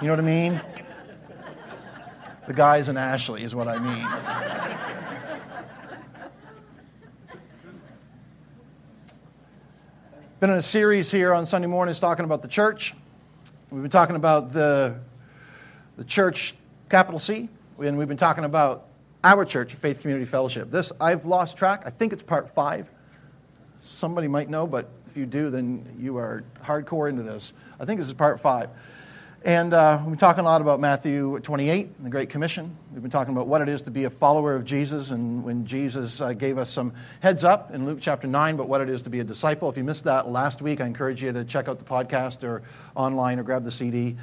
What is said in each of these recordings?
You know what I mean? The guys in Ashley is what I mean. Been in a series here on Sunday mornings talking about the church. We've been talking about the, the church, capital C, and we've been talking about our church, Faith Community Fellowship. This, I've lost track. I think it's part five. Somebody might know, but if you do, then you are hardcore into this. I think this is part five. And uh, we've been talking a lot about Matthew 28, the Great Commission. We've been talking about what it is to be a follower of Jesus, and when Jesus uh, gave us some heads up in Luke chapter 9, but what it is to be a disciple. If you missed that last week, I encourage you to check out the podcast or online or grab the CD.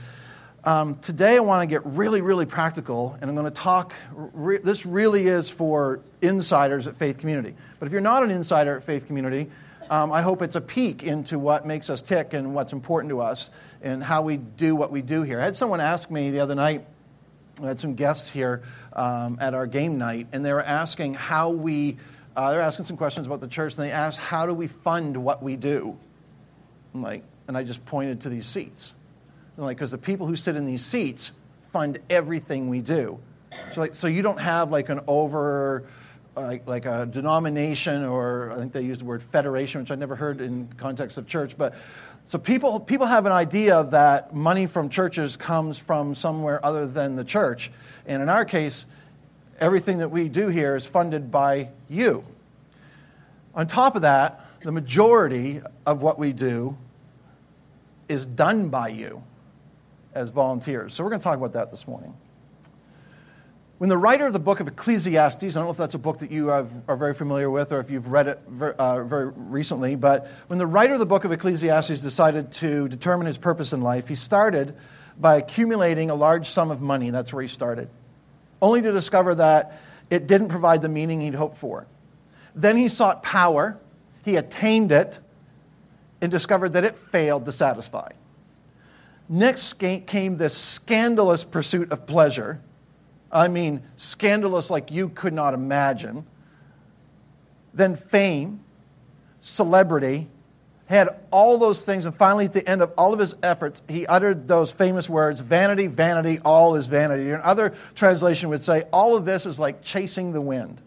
Um, today, I want to get really, really practical, and I'm going to talk. Re- this really is for insiders at Faith Community. But if you're not an insider at Faith Community, um, I hope it's a peek into what makes us tick and what's important to us and how we do what we do here. I had someone ask me the other night, I had some guests here um, at our game night, and they were asking how we, uh, they're asking some questions about the church, and they asked, how do we fund what we do? I'm like, and I just pointed to these seats. I'm like, because the people who sit in these seats fund everything we do. So, like, so you don't have like an over, like, like a denomination or I think they use the word federation, which I never heard in context of church. But so people, people have an idea that money from churches comes from somewhere other than the church. And in our case, everything that we do here is funded by you. On top of that, the majority of what we do is done by you as volunteers. So we're going to talk about that this morning. When the writer of the book of Ecclesiastes, I don't know if that's a book that you are very familiar with or if you've read it uh, very recently, but when the writer of the book of Ecclesiastes decided to determine his purpose in life, he started by accumulating a large sum of money. That's where he started, only to discover that it didn't provide the meaning he'd hoped for. Then he sought power, he attained it, and discovered that it failed to satisfy. Next came this scandalous pursuit of pleasure I mean, scandalous like you could not imagine. Then fame, celebrity, had all those things, and finally, at the end of all of his efforts, he uttered those famous words vanity, vanity, all is vanity. Another translation would say, all of this is like chasing the wind.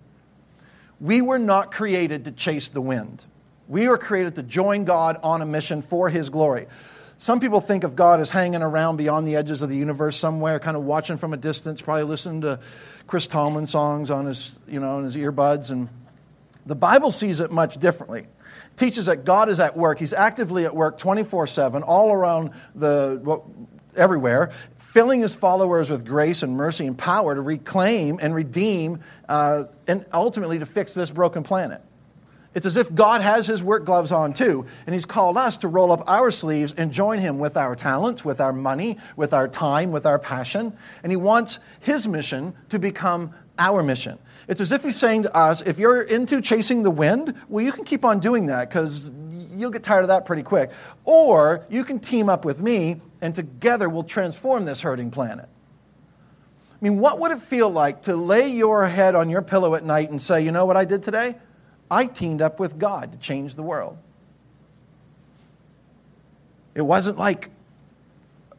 We were not created to chase the wind. We were created to join God on a mission for his glory. Some people think of God as hanging around beyond the edges of the universe somewhere, kind of watching from a distance, probably listening to Chris Tomlin songs on his, you know, on his earbuds. And the Bible sees it much differently. It teaches that God is at work. He's actively at work 24 7, all around the, well, everywhere, filling his followers with grace and mercy and power to reclaim and redeem uh, and ultimately to fix this broken planet. It's as if God has his work gloves on too, and he's called us to roll up our sleeves and join him with our talents, with our money, with our time, with our passion. And he wants his mission to become our mission. It's as if he's saying to us, if you're into chasing the wind, well, you can keep on doing that because you'll get tired of that pretty quick. Or you can team up with me, and together we'll transform this hurting planet. I mean, what would it feel like to lay your head on your pillow at night and say, you know what I did today? I teamed up with God to change the world. It wasn't like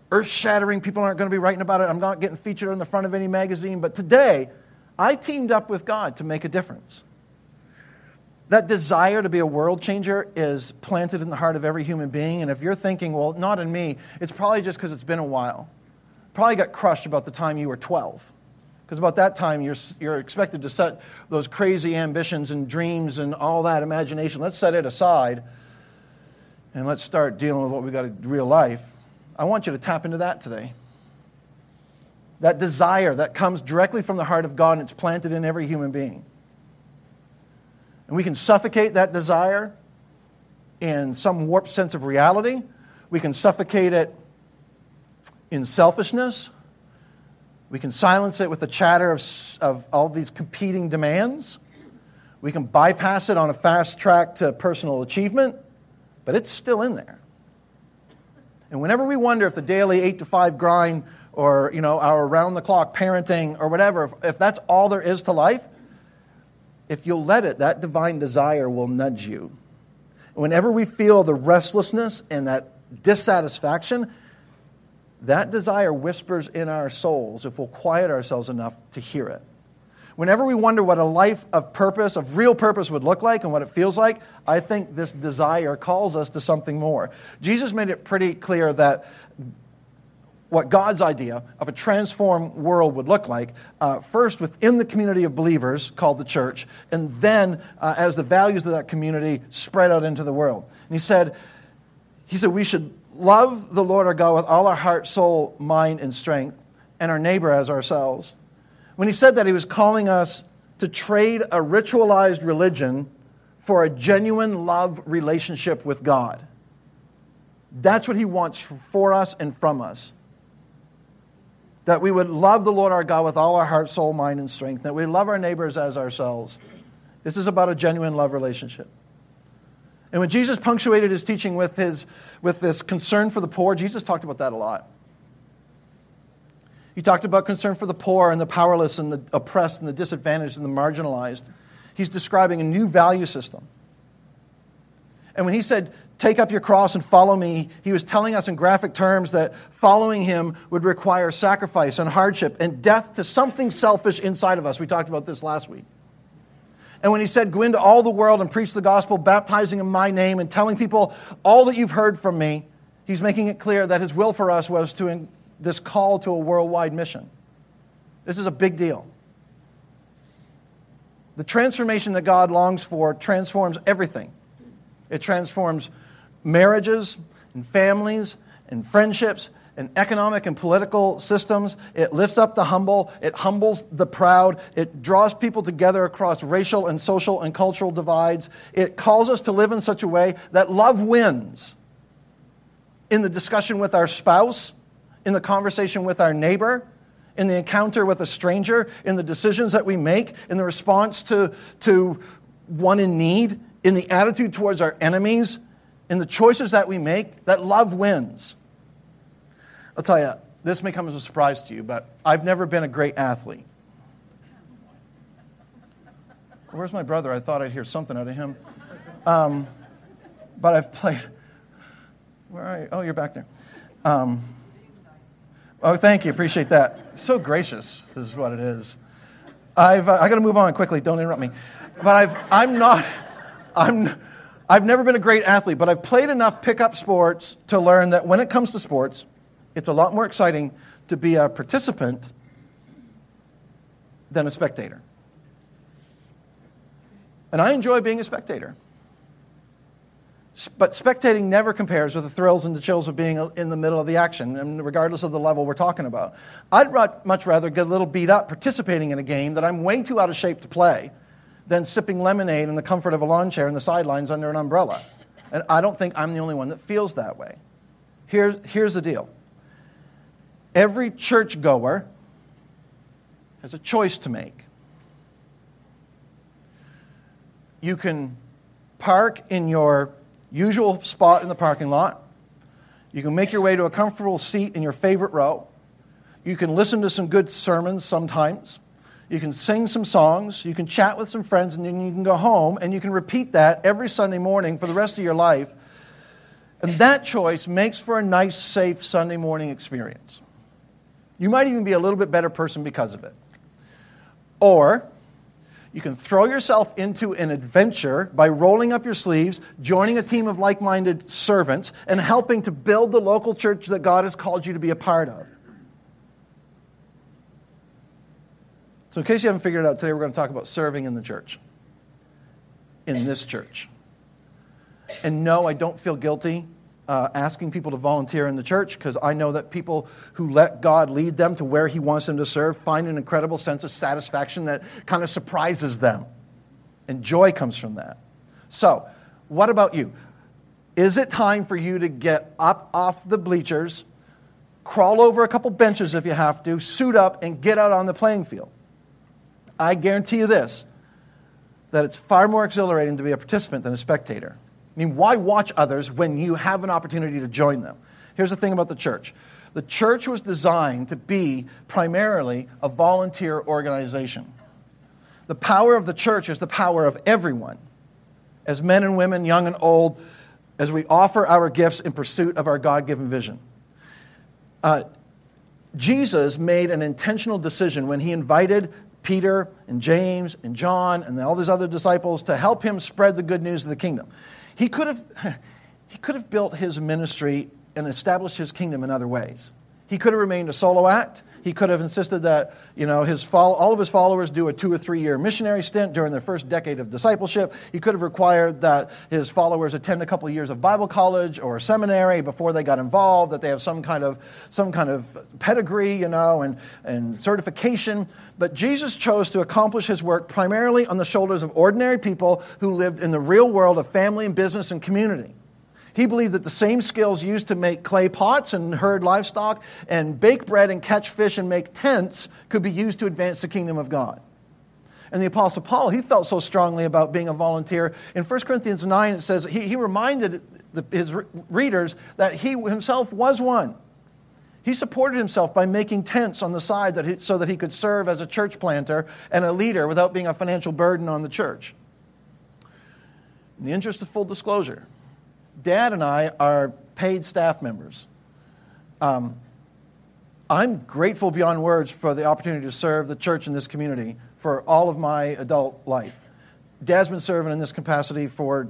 earth shattering, people aren't going to be writing about it, I'm not getting featured on the front of any magazine, but today, I teamed up with God to make a difference. That desire to be a world changer is planted in the heart of every human being. And if you're thinking, well, not in me, it's probably just because it's been a while. Probably got crushed about the time you were 12. Because about that time, you're, you're expected to set those crazy ambitions and dreams and all that imagination. Let's set it aside and let's start dealing with what we got in real life. I want you to tap into that today. That desire that comes directly from the heart of God and it's planted in every human being. And we can suffocate that desire in some warped sense of reality. We can suffocate it in selfishness. We can silence it with the chatter of, of all these competing demands. We can bypass it on a fast track to personal achievement, but it's still in there. And whenever we wonder if the daily 8 to 5 grind or you know, our round the clock parenting or whatever, if, if that's all there is to life, if you'll let it, that divine desire will nudge you. Whenever we feel the restlessness and that dissatisfaction, that desire whispers in our souls if we'll quiet ourselves enough to hear it. Whenever we wonder what a life of purpose, of real purpose, would look like and what it feels like, I think this desire calls us to something more. Jesus made it pretty clear that what God's idea of a transformed world would look like, uh, first within the community of believers called the church, and then uh, as the values of that community spread out into the world. And he said, he said we should love the Lord our God with all our heart, soul, mind, and strength, and our neighbor as ourselves. When he said that, he was calling us to trade a ritualized religion for a genuine love relationship with God. That's what he wants for us and from us. That we would love the Lord our God with all our heart, soul, mind, and strength. That we love our neighbors as ourselves. This is about a genuine love relationship. And when Jesus punctuated his teaching with, his, with this concern for the poor, Jesus talked about that a lot. He talked about concern for the poor and the powerless and the oppressed and the disadvantaged and the marginalized. He's describing a new value system. And when he said, Take up your cross and follow me, he was telling us in graphic terms that following him would require sacrifice and hardship and death to something selfish inside of us. We talked about this last week. And when he said, Go into all the world and preach the gospel, baptizing in my name and telling people all that you've heard from me, he's making it clear that his will for us was to this call to a worldwide mission. This is a big deal. The transformation that God longs for transforms everything. It transforms marriages and families and friendships and economic and political systems. It lifts up the humble. It humbles the proud. It draws people together across racial and social and cultural divides. It calls us to live in such a way that love wins in the discussion with our spouse, in the conversation with our neighbor, in the encounter with a stranger, in the decisions that we make, in the response to, to one in need, in the attitude towards our enemies, in the choices that we make, that love wins. I'll tell you, this may come as a surprise to you, but I've never been a great athlete. Where's my brother? I thought I'd hear something out of him. Um, but I've played. Where are you? Oh, you're back there. Um, oh, thank you. Appreciate that. So gracious is what it is. I've, uh, I got to move on quickly. Don't interrupt me. But I've, I'm not. I'm. I've never been a great athlete, but I've played enough pickup sports to learn that when it comes to sports, it's a lot more exciting to be a participant than a spectator. And I enjoy being a spectator. But spectating never compares with the thrills and the chills of being in the middle of the action, and regardless of the level we're talking about. I'd much rather get a little beat up participating in a game that I'm way too out of shape to play than sipping lemonade in the comfort of a lawn chair in the sidelines under an umbrella. And I don't think I'm the only one that feels that way. Here, here's the deal Every churchgoer has a choice to make. You can park in your usual spot in the parking lot. You can make your way to a comfortable seat in your favorite row. You can listen to some good sermons sometimes. You can sing some songs. You can chat with some friends, and then you can go home and you can repeat that every Sunday morning for the rest of your life. And that choice makes for a nice, safe Sunday morning experience. You might even be a little bit better person because of it. Or you can throw yourself into an adventure by rolling up your sleeves, joining a team of like minded servants, and helping to build the local church that God has called you to be a part of. So, in case you haven't figured it out, today we're going to talk about serving in the church, in this church. And no, I don't feel guilty uh, asking people to volunteer in the church because I know that people who let God lead them to where He wants them to serve find an incredible sense of satisfaction that kind of surprises them. And joy comes from that. So, what about you? Is it time for you to get up off the bleachers, crawl over a couple benches if you have to, suit up, and get out on the playing field? I guarantee you this that it's far more exhilarating to be a participant than a spectator. I mean, why watch others when you have an opportunity to join them? Here's the thing about the church the church was designed to be primarily a volunteer organization. The power of the church is the power of everyone, as men and women, young and old, as we offer our gifts in pursuit of our God given vision. Uh, Jesus made an intentional decision when he invited Peter and James and John and all these other disciples to help him spread the good news of the kingdom. He could have, he could have built his ministry and established his kingdom in other ways. He could have remained a solo act. He could have insisted that you know, his follow, all of his followers do a two or three year missionary stint during their first decade of discipleship. He could have required that his followers attend a couple of years of Bible college or seminary before they got involved, that they have some kind of, some kind of pedigree you know, and, and certification. But Jesus chose to accomplish his work primarily on the shoulders of ordinary people who lived in the real world of family and business and community. He believed that the same skills used to make clay pots and herd livestock and bake bread and catch fish and make tents could be used to advance the kingdom of God. And the Apostle Paul, he felt so strongly about being a volunteer. In 1 Corinthians 9, it says he, he reminded the, his readers that he himself was one. He supported himself by making tents on the side that he, so that he could serve as a church planter and a leader without being a financial burden on the church. In the interest of full disclosure, Dad and I are paid staff members. Um, I'm grateful beyond words for the opportunity to serve the church in this community for all of my adult life. Dad's been serving in this capacity for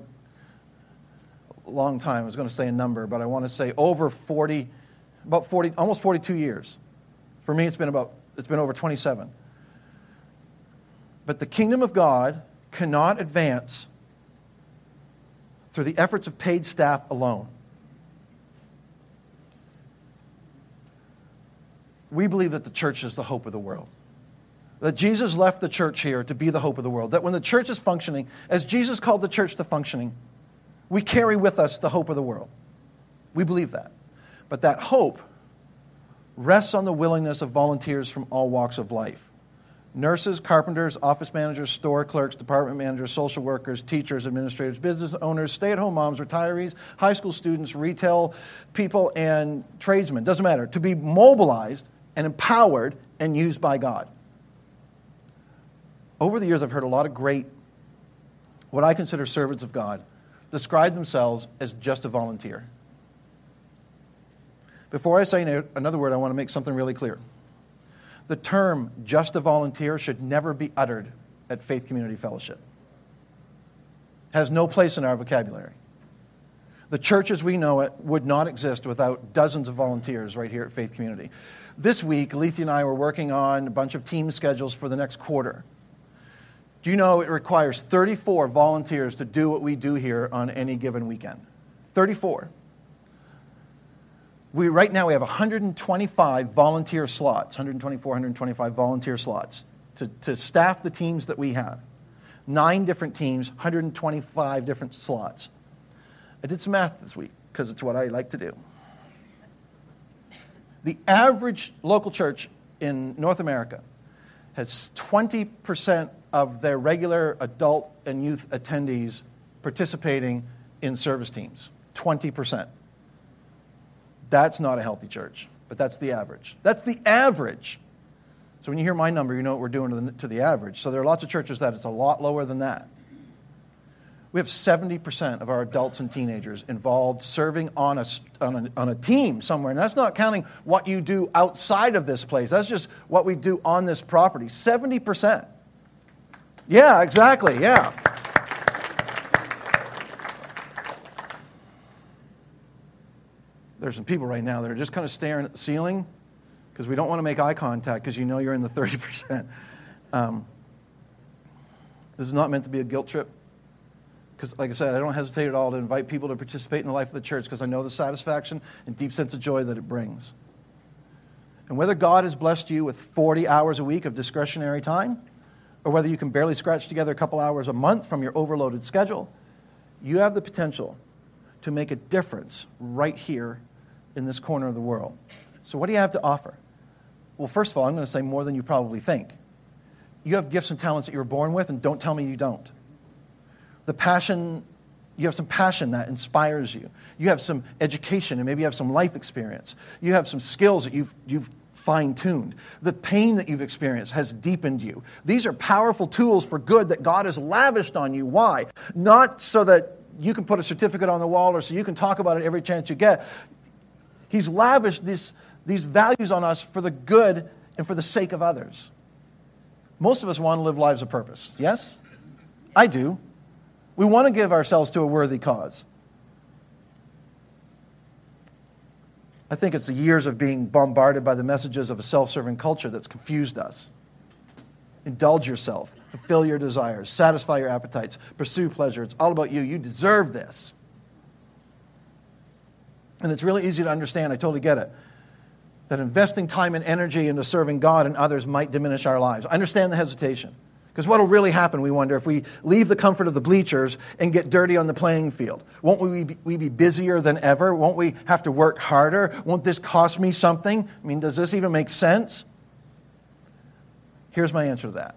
a long time. I was going to say a number, but I want to say over 40, about 40, almost 42 years. For me, it's been about, it's been over 27. But the kingdom of God cannot advance through the efforts of paid staff alone. We believe that the church is the hope of the world. That Jesus left the church here to be the hope of the world. That when the church is functioning, as Jesus called the church to functioning, we carry with us the hope of the world. We believe that. But that hope rests on the willingness of volunteers from all walks of life nurses, carpenters, office managers, store clerks, department managers, social workers, teachers, administrators, business owners, stay at home moms, retirees, high school students, retail people, and tradesmen. Doesn't matter. To be mobilized and empowered and used by God. Over the years, I've heard a lot of great, what I consider servants of God, describe themselves as just a volunteer. Before I say another word, I want to make something really clear. The term just a volunteer should never be uttered at Faith Community Fellowship. Has no place in our vocabulary. The church as we know it would not exist without dozens of volunteers right here at Faith Community. This week, Letha and I were working on a bunch of team schedules for the next quarter. Do you know it requires 34 volunteers to do what we do here on any given weekend? 34 we right now we have 125 volunteer slots 124 125 volunteer slots to, to staff the teams that we have. Nine different teams 125 different slots. I did some math this week because it's what i like to do. The average local church in north america has 20% of their regular adult and youth attendees participating in service teams. 20% that's not a healthy church, but that's the average. That's the average. So when you hear my number, you know what we're doing to the, to the average. So there are lots of churches that it's a lot lower than that. We have 70% of our adults and teenagers involved serving on a, on, a, on a team somewhere. And that's not counting what you do outside of this place. That's just what we do on this property. 70%. Yeah, exactly. Yeah. There's some people right now that are just kind of staring at the ceiling because we don't want to make eye contact because you know you're in the 30%. Um, this is not meant to be a guilt trip because, like I said, I don't hesitate at all to invite people to participate in the life of the church because I know the satisfaction and deep sense of joy that it brings. And whether God has blessed you with 40 hours a week of discretionary time, or whether you can barely scratch together a couple hours a month from your overloaded schedule, you have the potential to make a difference right here in this corner of the world. So, what do you have to offer? Well, first of all, I'm going to say more than you probably think. You have gifts and talents that you were born with, and don't tell me you don't. The passion, you have some passion that inspires you. You have some education, and maybe you have some life experience. You have some skills that you've, you've fine tuned. The pain that you've experienced has deepened you. These are powerful tools for good that God has lavished on you. Why? Not so that you can put a certificate on the wall or so you can talk about it every chance you get. He's lavished this, these values on us for the good and for the sake of others. Most of us want to live lives of purpose. Yes? I do. We want to give ourselves to a worthy cause. I think it's the years of being bombarded by the messages of a self serving culture that's confused us. Indulge yourself, fulfill your desires, satisfy your appetites, pursue pleasure. It's all about you. You deserve this. And it's really easy to understand. I totally get it. That investing time and energy into serving God and others might diminish our lives. I understand the hesitation. Because what will really happen, we wonder, if we leave the comfort of the bleachers and get dirty on the playing field? Won't we be, we be busier than ever? Won't we have to work harder? Won't this cost me something? I mean, does this even make sense? Here's my answer to that.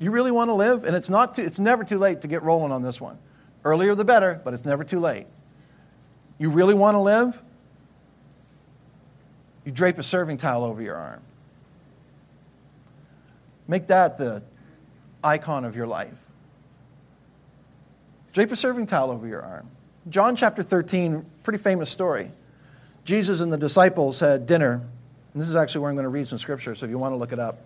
You really want to live? And it's, not too, it's never too late to get rolling on this one. Earlier the better, but it's never too late. You really want to live? You drape a serving towel over your arm. Make that the icon of your life. Drape a serving towel over your arm. John chapter 13, pretty famous story. Jesus and the disciples had dinner. And this is actually where I'm going to read some scripture, so if you want to look it up.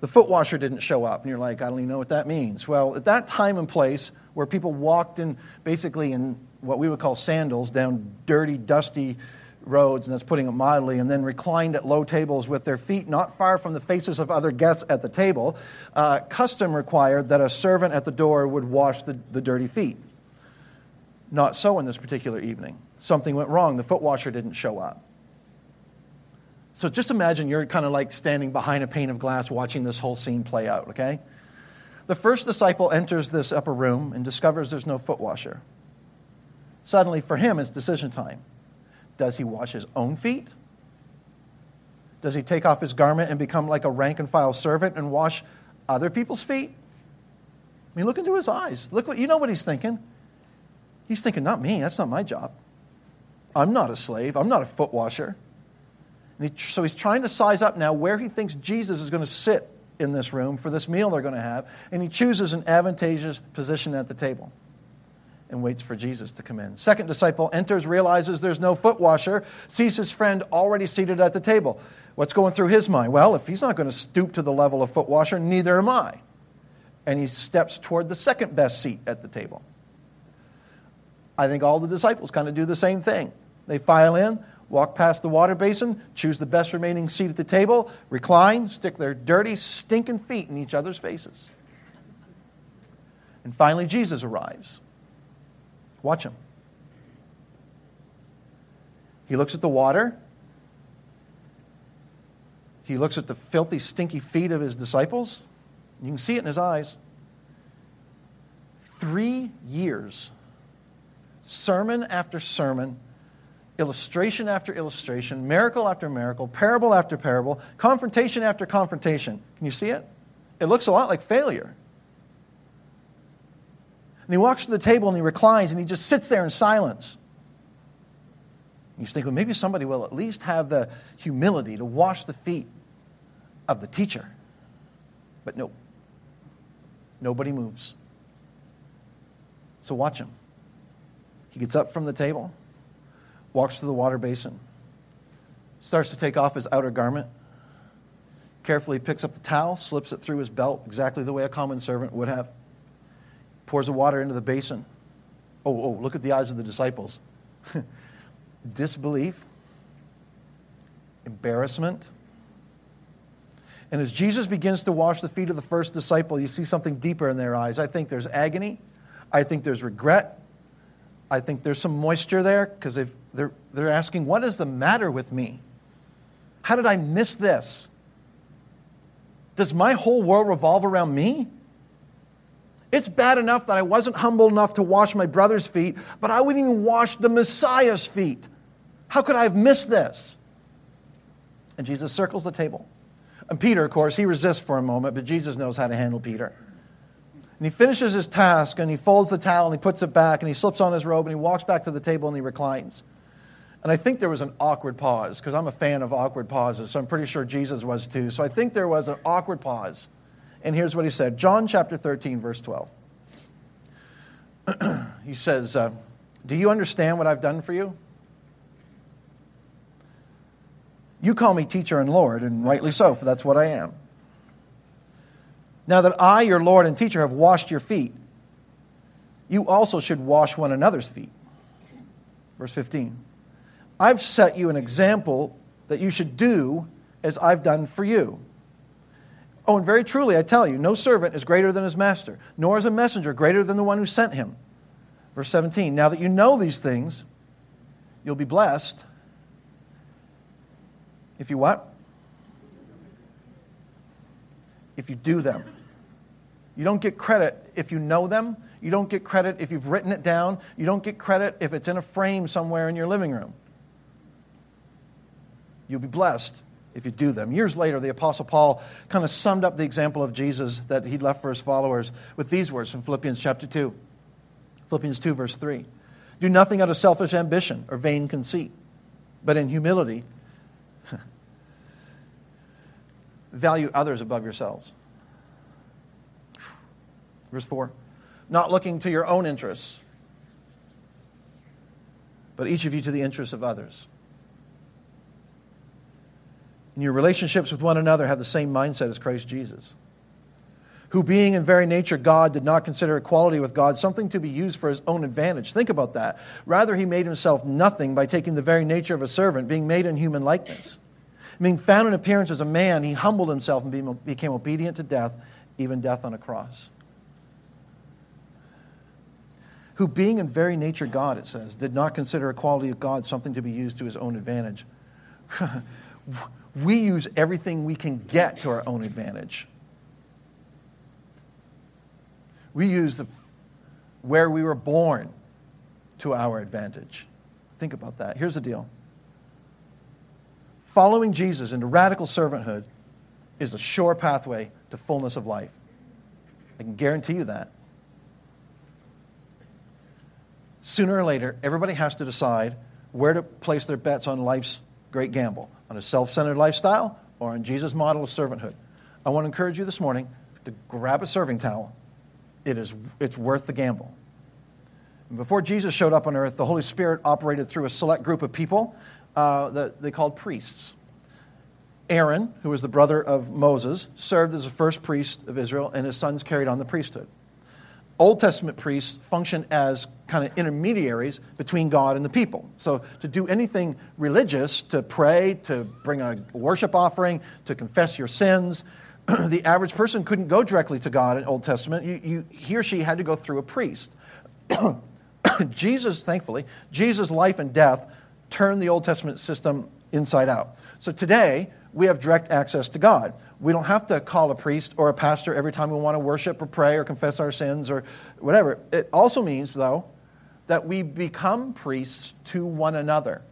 The foot washer didn't show up, and you're like, I don't even know what that means. Well, at that time and place where people walked in basically in what we would call sandals down dirty, dusty roads, and that's putting it mildly, and then reclined at low tables with their feet not far from the faces of other guests at the table, uh, custom required that a servant at the door would wash the, the dirty feet. Not so in this particular evening. Something went wrong. The foot washer didn't show up. So just imagine you're kind of like standing behind a pane of glass watching this whole scene play out, okay? The first disciple enters this upper room and discovers there's no foot washer. Suddenly, for him, it's decision time. Does he wash his own feet? Does he take off his garment and become like a rank and file servant and wash other people's feet? I mean, look into his eyes. Look what you know what he's thinking. He's thinking, not me, that's not my job. I'm not a slave, I'm not a foot washer. He, so he's trying to size up now where he thinks Jesus is going to sit in this room for this meal they're going to have, and he chooses an advantageous position at the table and waits for Jesus to come in. Second disciple enters, realizes there's no foot washer, sees his friend already seated at the table. What's going through his mind? Well, if he's not going to stoop to the level of foot washer, neither am I. And he steps toward the second best seat at the table. I think all the disciples kind of do the same thing. They file in, walk past the water basin, choose the best remaining seat at the table, recline, stick their dirty, stinking feet in each other's faces. And finally, Jesus arrives. Watch him. He looks at the water. He looks at the filthy, stinky feet of his disciples. You can see it in his eyes. Three years, sermon after sermon, illustration after illustration, miracle after miracle, parable after parable, confrontation after confrontation. Can you see it? It looks a lot like failure. And he walks to the table and he reclines and he just sits there in silence. You think, well, maybe somebody will at least have the humility to wash the feet of the teacher. But no, nobody moves. So watch him. He gets up from the table, walks to the water basin, starts to take off his outer garment, carefully picks up the towel, slips it through his belt exactly the way a common servant would have pours the water into the basin. Oh, oh, look at the eyes of the disciples. Disbelief, embarrassment. And as Jesus begins to wash the feet of the first disciple, you see something deeper in their eyes. I think there's agony. I think there's regret. I think there's some moisture there because they're, they're asking, What is the matter with me? How did I miss this? Does my whole world revolve around me? It's bad enough that I wasn't humble enough to wash my brother's feet, but I wouldn't even wash the Messiah's feet. How could I have missed this? And Jesus circles the table. And Peter, of course, he resists for a moment, but Jesus knows how to handle Peter. And he finishes his task and he folds the towel and he puts it back and he slips on his robe and he walks back to the table and he reclines. And I think there was an awkward pause because I'm a fan of awkward pauses, so I'm pretty sure Jesus was too. So I think there was an awkward pause. And here's what he said John chapter 13, verse 12. he says, uh, Do you understand what I've done for you? You call me teacher and Lord, and rightly so, for that's what I am. Now that I, your Lord and teacher, have washed your feet, you also should wash one another's feet. Verse 15. I've set you an example that you should do as I've done for you. Oh, and very truly, I tell you, no servant is greater than his master, nor is a messenger greater than the one who sent him. Verse 17. Now that you know these things, you'll be blessed if you what? If you do them. You don't get credit if you know them. You don't get credit if you've written it down. You don't get credit if it's in a frame somewhere in your living room. You'll be blessed if you do them. Years later, the Apostle Paul kind of summed up the example of Jesus that he'd left for his followers with these words from Philippians chapter 2. Philippians 2, verse 3. Do nothing out of selfish ambition or vain conceit, but in humility, value others above yourselves. Verse 4 Not looking to your own interests, but each of you to the interests of others. In your relationships with one another, have the same mindset as Christ Jesus, who, being in very nature God, did not consider equality with God something to be used for his own advantage. Think about that. Rather, he made himself nothing by taking the very nature of a servant, being made in human likeness. Being found in appearance as a man, he humbled himself and became obedient to death, even death on a cross. Who, being in very nature God, it says, did not consider equality of God something to be used to his own advantage. we use everything we can get to our own advantage. We use the, where we were born to our advantage. Think about that. Here's the deal following Jesus into radical servanthood is a sure pathway to fullness of life. I can guarantee you that. Sooner or later, everybody has to decide where to place their bets on life's great gamble on a self centered lifestyle or on Jesus' model of servanthood. I want to encourage you this morning to grab a serving towel. It is, it's worth the gamble. Before Jesus showed up on earth, the Holy Spirit operated through a select group of people uh, that they called priests. Aaron, who was the brother of Moses, served as the first priest of Israel, and his sons carried on the priesthood. Old Testament priests function as kind of intermediaries between God and the people. So, to do anything religious, to pray, to bring a worship offering, to confess your sins, the average person couldn't go directly to God in Old Testament. You, you, he or she had to go through a priest. Jesus, thankfully, Jesus' life and death turned the Old Testament system inside out. So today, we have direct access to God. We don't have to call a priest or a pastor every time we want to worship or pray or confess our sins or whatever. It also means, though, that we become priests to one another.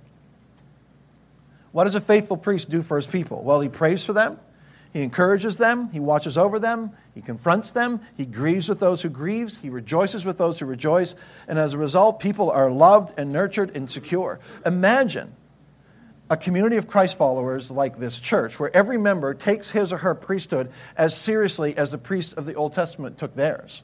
What does a faithful priest do for his people? Well, he prays for them, he encourages them, he watches over them, he confronts them, he grieves with those who grieves, he rejoices with those who rejoice, and as a result, people are loved and nurtured and secure. Imagine a community of Christ followers like this church, where every member takes his or her priesthood as seriously as the priests of the Old Testament took theirs.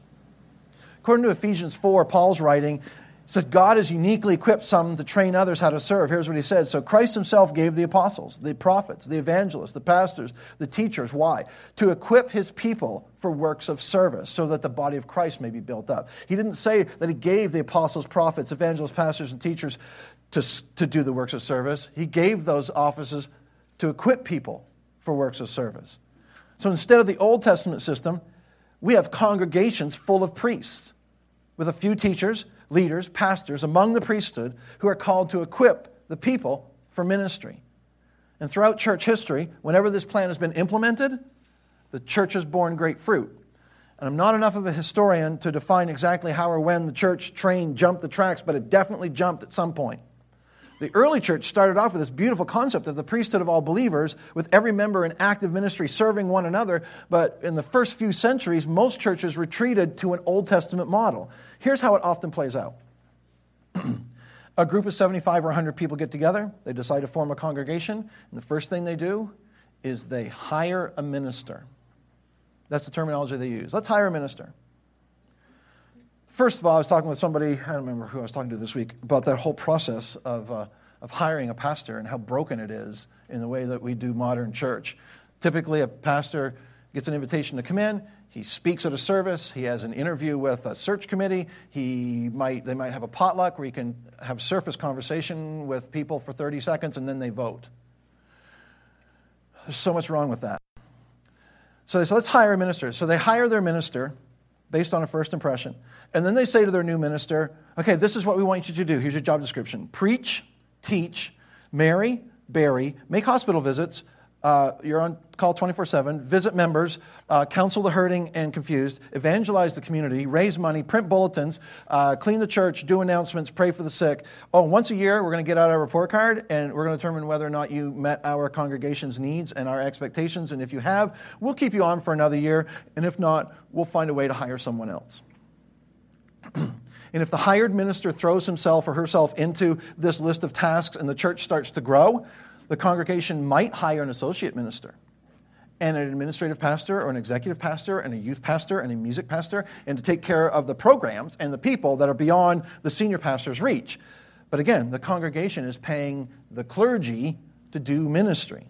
According to Ephesians 4, Paul's writing said God has uniquely equipped some to train others how to serve. Here's what he said. So Christ himself gave the apostles, the prophets, the evangelists, the pastors, the teachers. Why? To equip his people for works of service so that the body of Christ may be built up. He didn't say that he gave the apostles, prophets, evangelists, pastors, and teachers to, to do the works of service. He gave those offices to equip people for works of service. So instead of the Old Testament system, we have congregations full of priests with a few teachers leaders, pastors among the priesthood who are called to equip the people for ministry. And throughout church history, whenever this plan has been implemented, the church has borne great fruit. And I'm not enough of a historian to define exactly how or when the church train jumped the tracks, but it definitely jumped at some point. The early church started off with this beautiful concept of the priesthood of all believers, with every member in active ministry serving one another. But in the first few centuries, most churches retreated to an Old Testament model. Here's how it often plays out a group of 75 or 100 people get together, they decide to form a congregation, and the first thing they do is they hire a minister. That's the terminology they use. Let's hire a minister. First of all, I was talking with somebody, I don't remember who I was talking to this week, about that whole process of uh, of hiring a pastor and how broken it is in the way that we do modern church. Typically, a pastor gets an invitation to come in. He speaks at a service. He has an interview with a search committee. He might, they might have a potluck where he can have surface conversation with people for 30 seconds and then they vote. There's so much wrong with that. So they say, let's hire a minister. So they hire their minister based on a first impression. And then they say to their new minister, okay, this is what we want you to do. Here's your job description preach, teach, marry, bury, make hospital visits, uh, you're on call 24 7. Visit members, uh, counsel the hurting and confused, evangelize the community, raise money, print bulletins, uh, clean the church, do announcements, pray for the sick. Oh, once a year, we're going to get out our report card and we're going to determine whether or not you met our congregation's needs and our expectations. And if you have, we'll keep you on for another year. And if not, we'll find a way to hire someone else. And if the hired minister throws himself or herself into this list of tasks and the church starts to grow, the congregation might hire an associate minister and an administrative pastor or an executive pastor and a youth pastor and a music pastor and to take care of the programs and the people that are beyond the senior pastor's reach. But again, the congregation is paying the clergy to do ministry.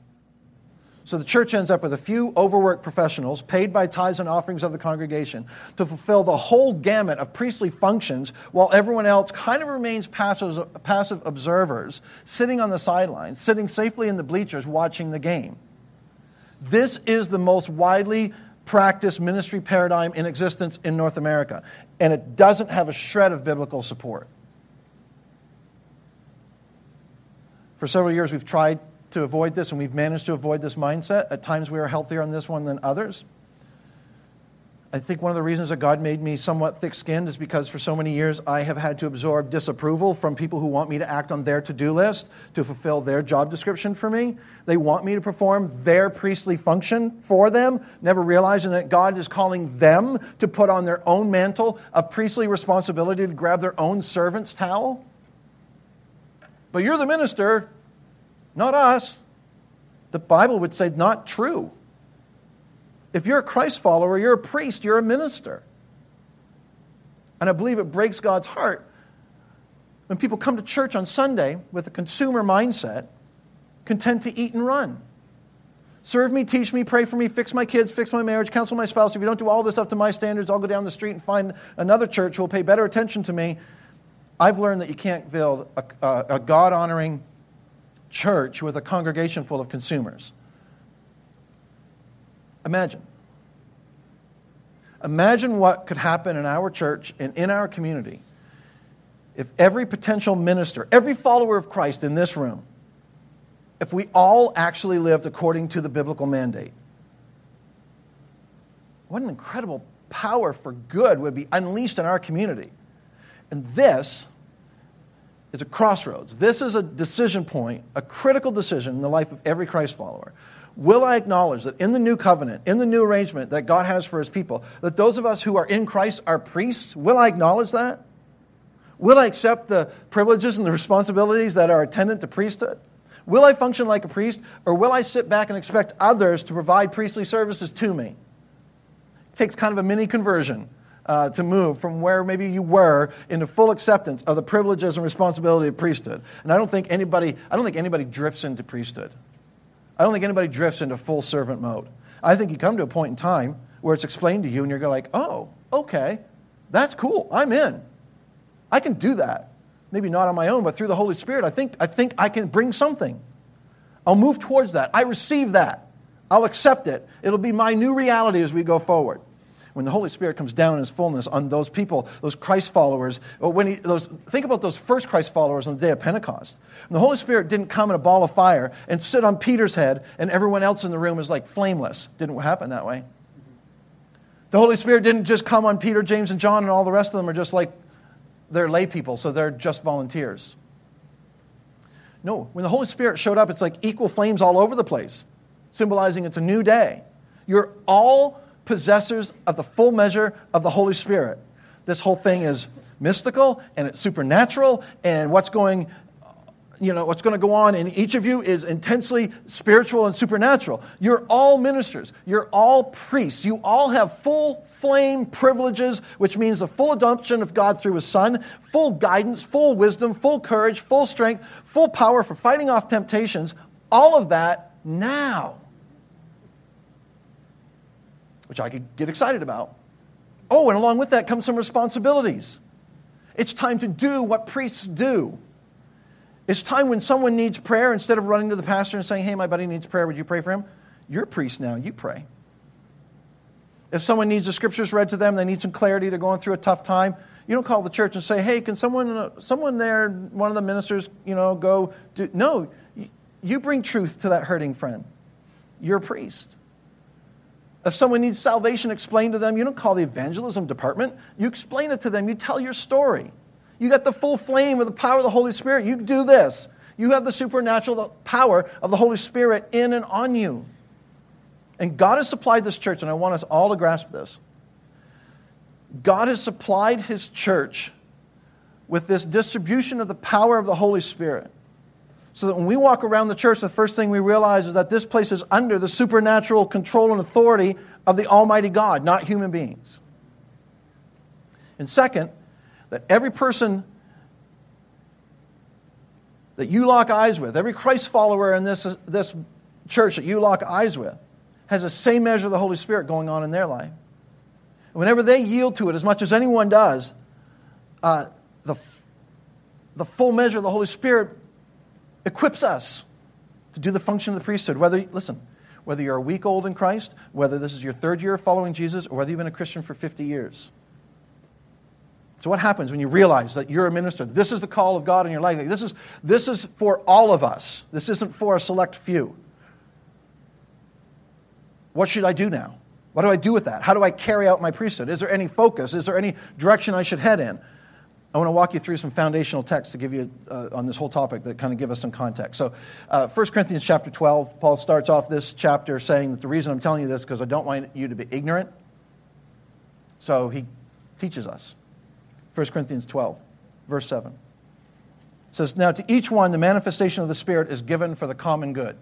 So the church ends up with a few overworked professionals paid by tithes and offerings of the congregation to fulfill the whole gamut of priestly functions while everyone else kind of remains passive, passive observers, sitting on the sidelines, sitting safely in the bleachers watching the game. This is the most widely practiced ministry paradigm in existence in North America, and it doesn't have a shred of biblical support. For several years, we've tried to avoid this, and we've managed to avoid this mindset. At times, we are healthier on this one than others. I think one of the reasons that God made me somewhat thick skinned is because for so many years I have had to absorb disapproval from people who want me to act on their to do list to fulfill their job description for me. They want me to perform their priestly function for them, never realizing that God is calling them to put on their own mantle of priestly responsibility to grab their own servant's towel. But you're the minister, not us. The Bible would say, not true. If you're a Christ follower, you're a priest, you're a minister. And I believe it breaks God's heart when people come to church on Sunday with a consumer mindset, content to eat and run. Serve me, teach me, pray for me, fix my kids, fix my marriage, counsel my spouse. If you don't do all this up to my standards, I'll go down the street and find another church who will pay better attention to me. I've learned that you can't build a, a, a God honoring, church with a congregation full of consumers. Imagine. Imagine what could happen in our church and in our community if every potential minister, every follower of Christ in this room, if we all actually lived according to the biblical mandate. What an incredible power for good would be unleashed in our community. And this is a crossroads. This is a decision point, a critical decision in the life of every Christ follower. Will I acknowledge that in the new covenant, in the new arrangement that God has for his people, that those of us who are in Christ are priests? Will I acknowledge that? Will I accept the privileges and the responsibilities that are attendant to priesthood? Will I function like a priest, or will I sit back and expect others to provide priestly services to me? It takes kind of a mini conversion uh, to move from where maybe you were into full acceptance of the privileges and responsibility of priesthood. And I don't think anybody, I don't think anybody drifts into priesthood. I don't think anybody drifts into full servant mode. I think you come to a point in time where it's explained to you and you're like, oh, okay, that's cool. I'm in. I can do that. Maybe not on my own, but through the Holy Spirit, I think, I think I can bring something. I'll move towards that. I receive that. I'll accept it. It'll be my new reality as we go forward when the Holy Spirit comes down in his fullness on those people, those Christ followers, when he, those, think about those first Christ followers on the day of Pentecost. And the Holy Spirit didn't come in a ball of fire and sit on Peter's head, and everyone else in the room is like flameless. Didn't happen that way. The Holy Spirit didn't just come on Peter, James, and John, and all the rest of them are just like they're lay people, so they're just volunteers. No, when the Holy Spirit showed up, it's like equal flames all over the place, symbolizing it's a new day. You're all possessors of the full measure of the Holy Spirit. This whole thing is mystical and it's supernatural, and what's going you know, what's going to go on in each of you is intensely spiritual and supernatural. You're all ministers. You're all priests. You all have full flame privileges, which means the full adoption of God through His Son, full guidance, full wisdom, full courage, full strength, full power for fighting off temptations. All of that now, which I could get excited about. Oh, and along with that comes some responsibilities. It's time to do what priests do. It's time when someone needs prayer, instead of running to the pastor and saying, Hey, my buddy needs prayer, would you pray for him? You're a priest now, you pray. If someone needs the scriptures read to them, they need some clarity, they're going through a tough time, you don't call the church and say, Hey, can someone, someone there, one of the ministers, you know, go do. No, you bring truth to that hurting friend. You're a priest. If someone needs salvation explained to them, you don't call the evangelism department. You explain it to them. You tell your story. You got the full flame of the power of the Holy Spirit. You do this. You have the supernatural power of the Holy Spirit in and on you. And God has supplied this church, and I want us all to grasp this. God has supplied His church with this distribution of the power of the Holy Spirit. So that when we walk around the church, the first thing we realize is that this place is under the supernatural control and authority of the Almighty God, not human beings. And second, that every person that you lock eyes with, every Christ follower in this, this church that you lock eyes with, has the same measure of the Holy Spirit going on in their life. And whenever they yield to it, as much as anyone does, uh, the, the full measure of the Holy Spirit equips us to do the function of the priesthood. Whether, listen, whether you're a week old in Christ, whether this is your third year following Jesus, or whether you've been a Christian for 50 years. So, what happens when you realize that you're a minister? This is the call of God in your life. This is, this is for all of us, this isn't for a select few. What should I do now? What do I do with that? How do I carry out my priesthood? Is there any focus? Is there any direction I should head in? I want to walk you through some foundational texts to give you uh, on this whole topic that kind of give us some context. So, uh, 1 Corinthians chapter 12, Paul starts off this chapter saying that the reason I'm telling you this is because I don't want you to be ignorant. So, he teaches us. 1 Corinthians 12, verse 7. It says, Now to each one, the manifestation of the Spirit is given for the common good.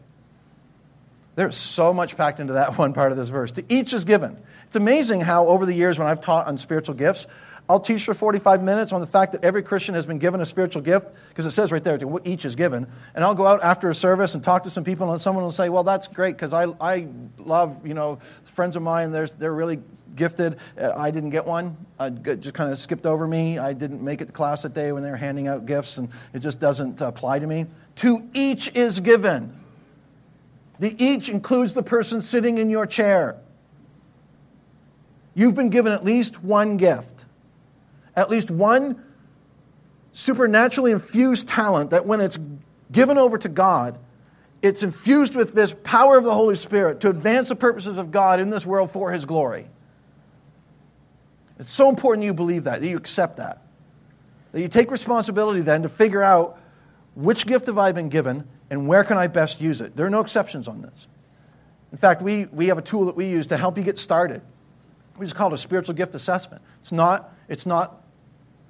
There's so much packed into that one part of this verse. To each is given. It's amazing how, over the years, when I've taught on spiritual gifts, I'll teach for 45 minutes on the fact that every Christian has been given a spiritual gift, because it says right there, each is given. And I'll go out after a service and talk to some people, and someone will say, Well, that's great, because I, I love, you know, friends of mine, they're, they're really gifted. Uh, I didn't get one. I just kind of skipped over me. I didn't make it to class that day when they were handing out gifts, and it just doesn't apply to me. To each is given. The each includes the person sitting in your chair. You've been given at least one gift at least one supernaturally infused talent that when it's given over to God, it's infused with this power of the Holy Spirit to advance the purposes of God in this world for His glory. It's so important you believe that, that you accept that. That you take responsibility then to figure out which gift have I been given and where can I best use it. There are no exceptions on this. In fact, we, we have a tool that we use to help you get started. We just call it a spiritual gift assessment. It's not, it's not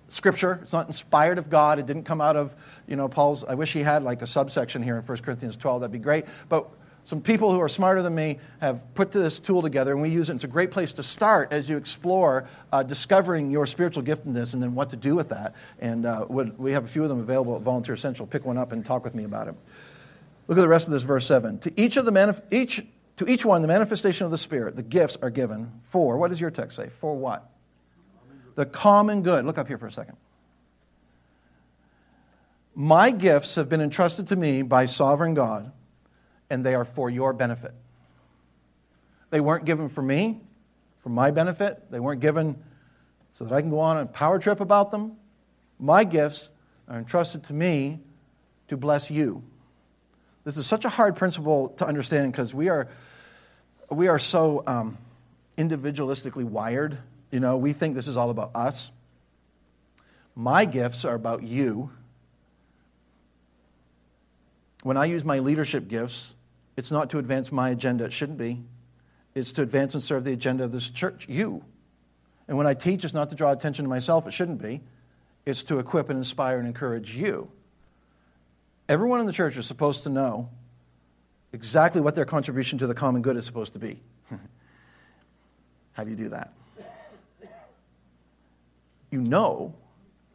scripture. It's not inspired of God. It didn't come out of, you know, Paul's. I wish he had like a subsection here in 1 Corinthians 12. That'd be great. But some people who are smarter than me have put this tool together, and we use it. It's a great place to start as you explore uh, discovering your spiritual giftedness and then what to do with that. And uh, we have a few of them available at Volunteer Central. Pick one up and talk with me about it. Look at the rest of this verse 7. To each, of the manif- each, to each one, the manifestation of the Spirit, the gifts are given for, what does your text say? For what? The common good. Look up here for a second. My gifts have been entrusted to me by sovereign God, and they are for your benefit. They weren't given for me, for my benefit. They weren't given so that I can go on a power trip about them. My gifts are entrusted to me to bless you. This is such a hard principle to understand because we are, we are so um, individualistically wired you know, we think this is all about us. My gifts are about you. When I use my leadership gifts, it's not to advance my agenda, it shouldn't be. It's to advance and serve the agenda of this church, you. And when I teach, it's not to draw attention to myself, it shouldn't be. It's to equip and inspire and encourage you. Everyone in the church is supposed to know exactly what their contribution to the common good is supposed to be. how do you do that? You know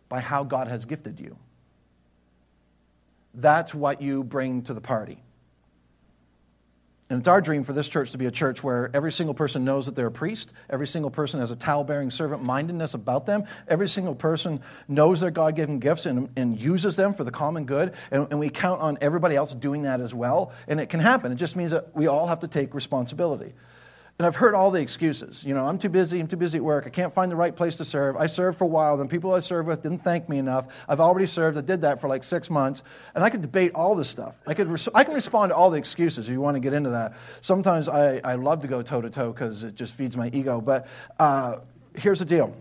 by how God has gifted you. That's what you bring to the party. And it's our dream for this church to be a church where every single person knows that they're a priest. Every single person has a towel bearing servant mindedness about them. Every single person knows their God given gifts and, and, uses them for the common good. And, and we count on everybody else doing that as well. And it can happen. It just means that we all have to take responsibility. And I've heard all the excuses. You know, I'm too busy, I'm too busy at work, I can't find the right place to serve. I served for a while, then people I served with didn't thank me enough. I've already served, I did that for like six months. And I could debate all this stuff. I, could res- I can respond to all the excuses if you want to get into that. Sometimes I, I love to go toe to toe because it just feeds my ego. But uh, here's the deal.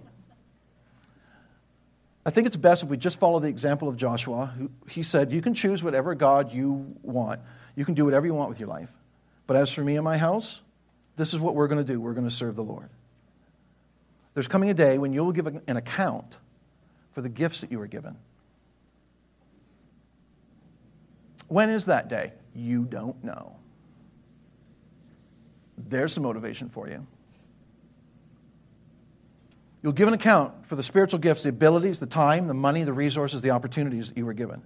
I think it's best if we just follow the example of Joshua. He said, You can choose whatever God you want. You can do whatever you want with your life. But as for me and my house, this is what we're going to do. We're going to serve the Lord. There's coming a day when you will give an account for the gifts that you were given. When is that day? You don't know. There's some motivation for you. You'll give an account for the spiritual gifts, the abilities, the time, the money, the resources, the opportunities that you were given.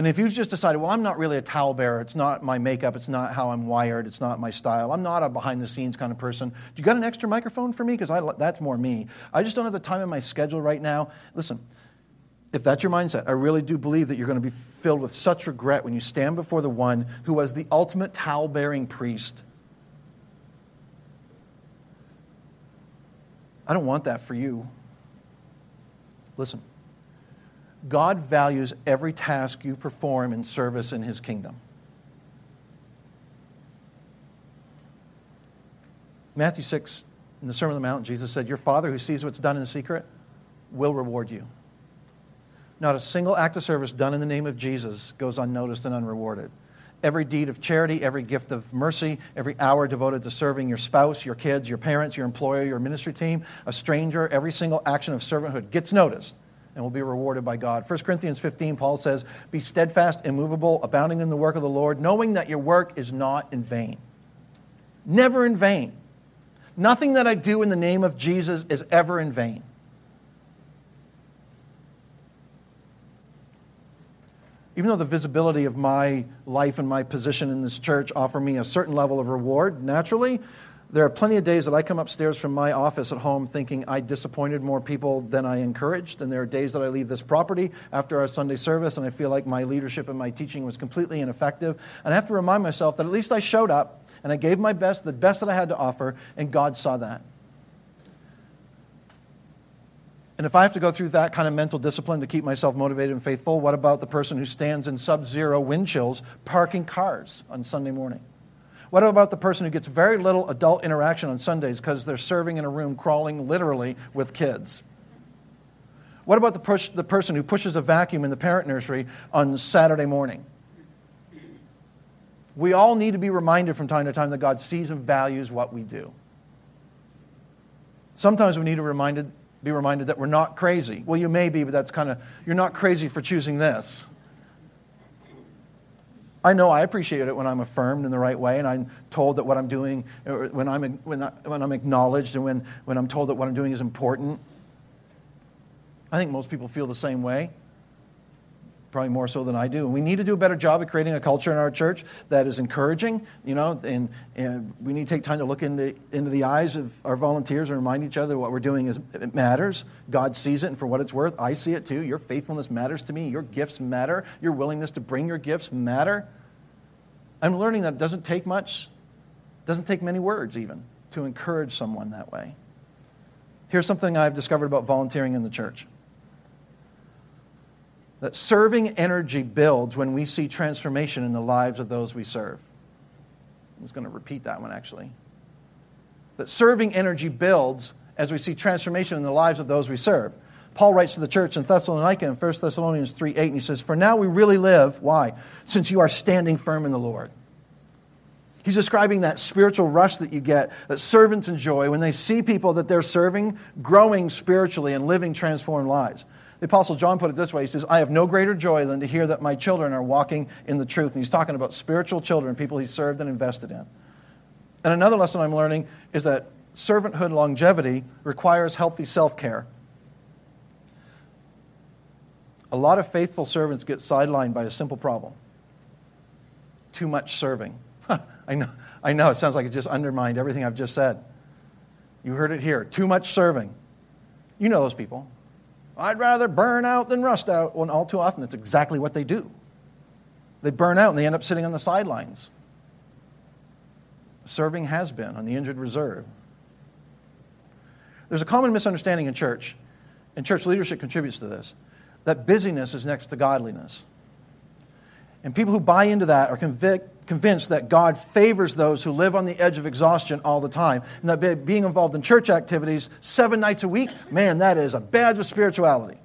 And if you've just decided, well, I'm not really a towel bearer, it's not my makeup, it's not how I'm wired, it's not my style, I'm not a behind the scenes kind of person, do you got an extra microphone for me? Because that's more me. I just don't have the time in my schedule right now. Listen, if that's your mindset, I really do believe that you're going to be filled with such regret when you stand before the one who was the ultimate towel bearing priest. I don't want that for you. Listen. God values every task you perform in service in His kingdom. Matthew 6, in the Sermon on the Mount, Jesus said, Your Father who sees what's done in secret will reward you. Not a single act of service done in the name of Jesus goes unnoticed and unrewarded. Every deed of charity, every gift of mercy, every hour devoted to serving your spouse, your kids, your parents, your employer, your ministry team, a stranger, every single action of servanthood gets noticed and will be rewarded by God. 1 Corinthians 15, Paul says, Be steadfast, immovable, abounding in the work of the Lord, knowing that your work is not in vain. Never in vain. Nothing that I do in the name of Jesus is ever in vain. Even though the visibility of my life and my position in this church offer me a certain level of reward, naturally, there are plenty of days that I come upstairs from my office at home thinking I disappointed more people than I encouraged. And there are days that I leave this property after our Sunday service and I feel like my leadership and my teaching was completely ineffective. And I have to remind myself that at least I showed up and I gave my best, the best that I had to offer, and God saw that. And if I have to go through that kind of mental discipline to keep myself motivated and faithful, what about the person who stands in sub zero wind chills parking cars on Sunday morning? What about the person who gets very little adult interaction on Sundays because they're serving in a room crawling literally with kids? What about the, push, the person who pushes a vacuum in the parent nursery on Saturday morning? We all need to be reminded from time to time that God sees and values what we do. Sometimes we need to reminded, be reminded that we're not crazy. Well, you may be, but that's kind of, you're not crazy for choosing this. I know I appreciate it when I'm affirmed in the right way and I'm told that what I'm doing, when I'm, when, I, when I'm acknowledged and when, when I'm told that what I'm doing is important. I think most people feel the same way, probably more so than I do. And we need to do a better job of creating a culture in our church that is encouraging, you know, and, and we need to take time to look into, into the eyes of our volunteers and remind each other what we're doing is, it matters. God sees it, and for what it's worth, I see it too. Your faithfulness matters to me. Your gifts matter. Your willingness to bring your gifts matter. I'm learning that it doesn't take much, doesn't take many words even to encourage someone that way. Here's something I've discovered about volunteering in the church that serving energy builds when we see transformation in the lives of those we serve. I was going to repeat that one actually. That serving energy builds as we see transformation in the lives of those we serve. Paul writes to the church in Thessalonica in 1 Thessalonians 3 8, and he says, For now we really live. Why? Since you are standing firm in the Lord. He's describing that spiritual rush that you get, that servants enjoy when they see people that they're serving growing spiritually and living transformed lives. The Apostle John put it this way He says, I have no greater joy than to hear that my children are walking in the truth. And he's talking about spiritual children, people he served and invested in. And another lesson I'm learning is that servanthood longevity requires healthy self care. A lot of faithful servants get sidelined by a simple problem too much serving. I, know, I know, it sounds like it just undermined everything I've just said. You heard it here too much serving. You know those people. I'd rather burn out than rust out. Well, all too often, that's exactly what they do. They burn out and they end up sitting on the sidelines. Serving has been on the injured reserve. There's a common misunderstanding in church, and church leadership contributes to this, that busyness is next to godliness. And people who buy into that are convic- convinced that God favors those who live on the edge of exhaustion all the time. And that being involved in church activities seven nights a week, man, that is a badge of spirituality.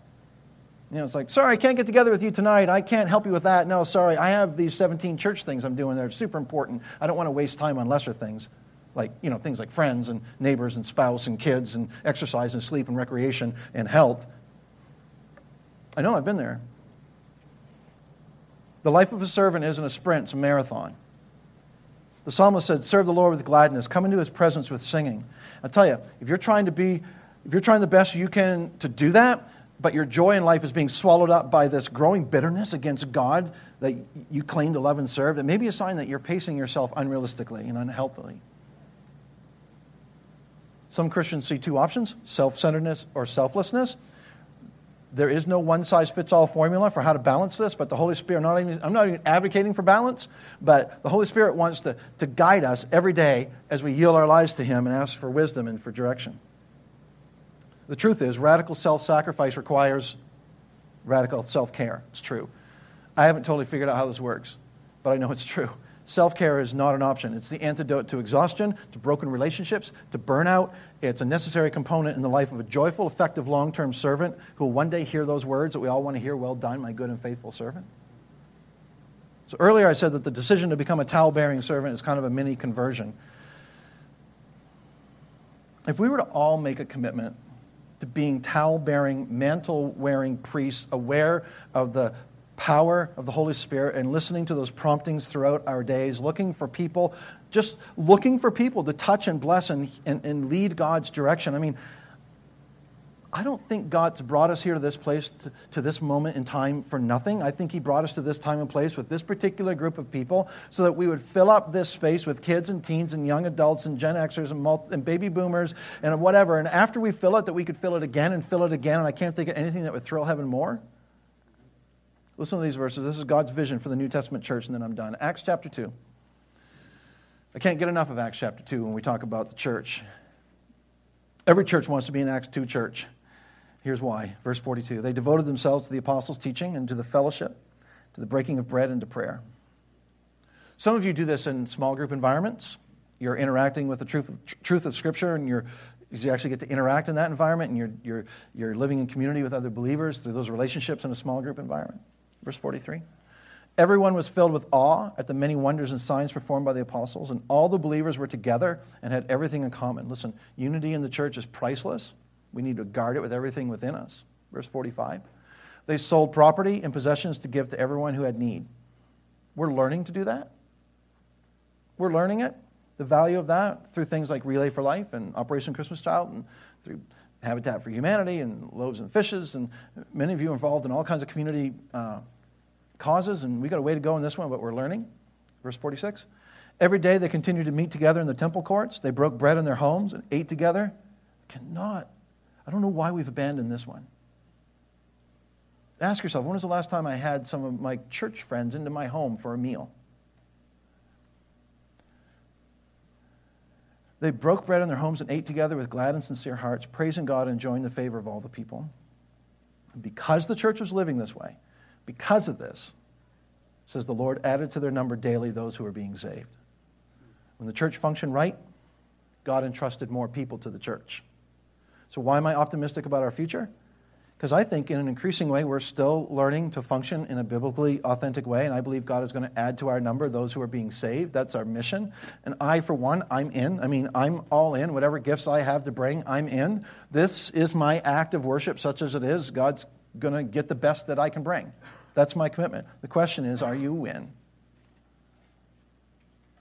You know, it's like, sorry, I can't get together with you tonight. I can't help you with that. No, sorry, I have these 17 church things I'm doing there. It's super important. I don't want to waste time on lesser things, like, you know, things like friends and neighbors and spouse and kids and exercise and sleep and recreation and health. I know, I've been there. The life of a servant isn't a sprint, it's a marathon. The psalmist said, Serve the Lord with gladness, come into his presence with singing. I tell you, if you're trying to be, if you're trying the best you can to do that, but your joy in life is being swallowed up by this growing bitterness against God that you claim to love and serve, it may be a sign that you're pacing yourself unrealistically and unhealthily. Some Christians see two options self centeredness or selflessness. There is no one size fits all formula for how to balance this, but the Holy Spirit, not even, I'm not even advocating for balance, but the Holy Spirit wants to, to guide us every day as we yield our lives to Him and ask for wisdom and for direction. The truth is, radical self sacrifice requires radical self care. It's true. I haven't totally figured out how this works, but I know it's true. Self care is not an option. It's the antidote to exhaustion, to broken relationships, to burnout. It's a necessary component in the life of a joyful, effective, long term servant who will one day hear those words that we all want to hear Well done, my good and faithful servant. So earlier I said that the decision to become a towel bearing servant is kind of a mini conversion. If we were to all make a commitment to being towel bearing, mantle wearing priests, aware of the power of the Holy Spirit and listening to those promptings throughout our days, looking for people, just looking for people to touch and bless and, and, and lead God's direction. I mean, I don't think God's brought us here to this place, to, to, this moment in time for nothing. I think He brought us to this time and place with this particular group of people so that we would fill up this space with kids and teens and young adults and Gen Xers and, multi, and baby boomers and whatever. And after we fill it, that we could fill it again and fill it again. And I can't think of anything that would thrill heaven more. Listen to these verses. This is God's vision for the New Testament church, and then I'm done. Acts chapter 2. I can't get enough of Acts chapter 2 when we talk about the church. Every church wants to be an Acts 2 church. Here's why. Verse 42 They devoted themselves to the apostles' teaching and to the fellowship, to the breaking of bread and to prayer. Some of you do this in small group environments. You're interacting with the truth, truth of Scripture, and you're, you actually get to interact in that environment, and you're, you're, you're living in community with other believers through those relationships in a small group environment. Verse 43. Everyone was filled with awe at the many wonders and signs performed by the apostles, and all the believers were together and had everything in common. Listen, unity in the church is priceless. We need to guard it with everything within us. Verse 45. They sold property and possessions to give to everyone who had need. We're learning to do that. We're learning it, the value of that, through things like Relay for Life and Operation Christmas Child, and through Habitat for Humanity and Loaves and Fishes, and many of you involved in all kinds of community uh, causes, and we got a way to go in this one, but we're learning. Verse 46. Every day they continued to meet together in the temple courts. They broke bread in their homes and ate together. Cannot. I don't know why we've abandoned this one. Ask yourself, when was the last time I had some of my church friends into my home for a meal? They broke bread in their homes and ate together with glad and sincere hearts, praising God and enjoying the favor of all the people. Because the church was living this way, because of this, says the Lord added to their number daily those who were being saved. When the church functioned right, God entrusted more people to the church. So, why am I optimistic about our future? Because I think in an increasing way, we're still learning to function in a biblically authentic way, and I believe God is going to add to our number those who are being saved. That's our mission. And I, for one, I'm in. I mean, I'm all in. Whatever gifts I have to bring, I'm in. This is my act of worship, such as it is. God's going to get the best that I can bring. That's my commitment. The question is, are you in?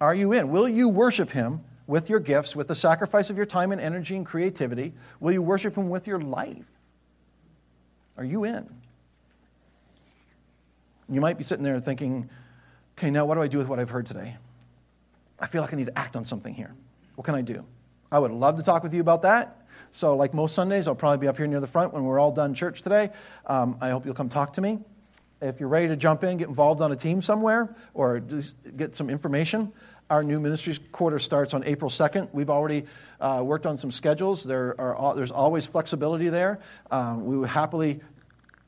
Are you in? Will you worship Him with your gifts, with the sacrifice of your time and energy and creativity? Will you worship Him with your life? Are you in? You might be sitting there thinking, okay, now what do I do with what I've heard today? I feel like I need to act on something here. What can I do? I would love to talk with you about that. So, like most Sundays, I'll probably be up here near the front when we're all done church today. Um, I hope you'll come talk to me. If you're ready to jump in, get involved on a team somewhere, or get some information, our new ministries quarter starts on April 2nd. We've already uh, worked on some schedules. There are, there's always flexibility there. Um, we would happily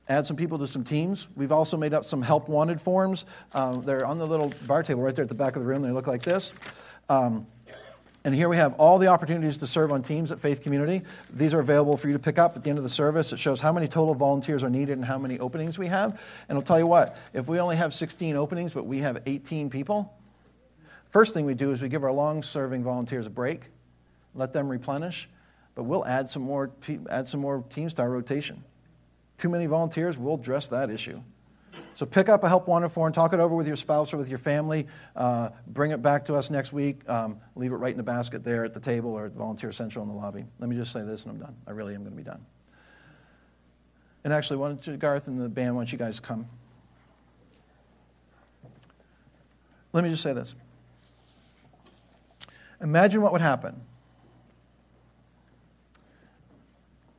add some people to some teams. We've also made up some help wanted forms. Um, they're on the little bar table right there at the back of the room. They look like this. Um, and here we have all the opportunities to serve on teams at Faith Community. These are available for you to pick up at the end of the service. It shows how many total volunteers are needed and how many openings we have. And I'll tell you what, if we only have 16 openings, but we have 18 people, first thing we do is we give our long serving volunteers a break, let them replenish, but we'll add some more, add some more teams to our rotation. Too many volunteers, we'll address that issue. So pick up a help wanted form, talk it over with your spouse or with your family, uh, bring it back to us next week, um, leave it right in the basket there at the table or at Volunteer Central in the lobby. Let me just say this and I'm done. I really am going to be done. And actually, why don't you, Garth and the band, why don't you guys come? Let me just say this. Imagine what would happen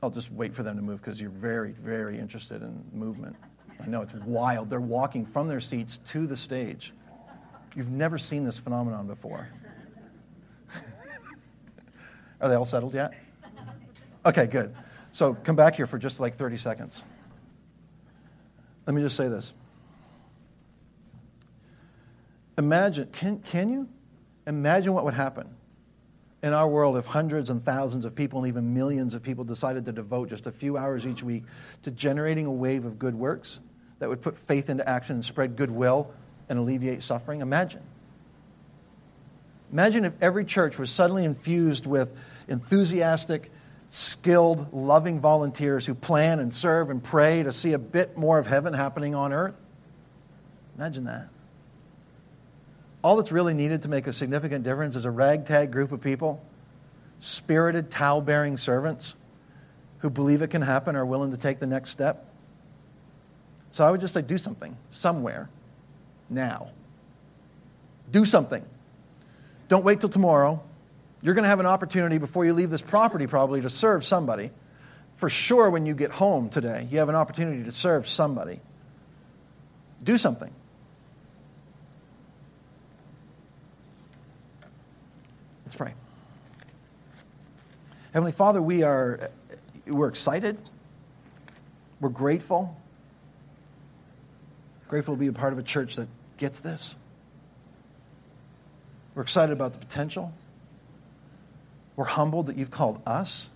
I'll just wait for them to move because you're very, very interested in movement. I know it's wild. They're walking from their seats to the stage. You've never seen this phenomenon before. Are they all settled yet? Okay, good. So come back here for just like 30 seconds. Let me just say this. Imagine, can, can you? Imagine what would happen in our world if hundreds and thousands of people and even millions of people decided to devote just a few hours each week to generating a wave of good works that would put faith into action and spread goodwill and alleviate suffering? Imagine. Imagine if every church was suddenly infused with enthusiastic, skilled, loving volunteers who plan and serve and pray to see a bit more of heaven happening on earth. Imagine that. All that's really needed to make a significant difference is a ragtag group of people, spirited, towel bearing servants who believe it can happen, are willing to take the next step. So I would just say, do something somewhere now. Do something. Don't wait till tomorrow. You're going to have an opportunity before you leave this property, probably, to serve somebody. For sure, when you get home today, you have an opportunity to serve somebody. Do something. Let's pray. Heavenly Father, we are we're excited. We're grateful. Grateful to be a part of a church that gets this. We're excited about the potential. We're humbled that you've called us.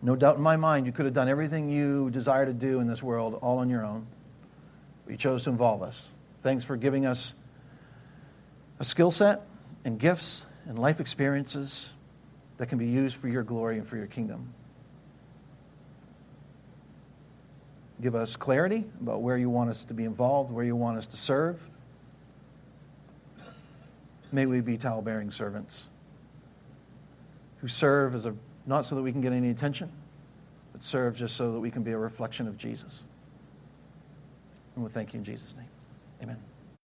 No doubt in my mind, you could have done everything you desire to do in this world all on your own. But you chose to involve us. Thanks for giving us a skill set and gifts and life experiences that can be used for your glory and for your kingdom. Give us clarity about where you want us to be involved, where you want us to serve. May we be towel bearing servants who serve as a, not so that we can get any attention, but serve just so that we can be a reflection of Jesus. And we we'll thank you in Jesus' name. Amen.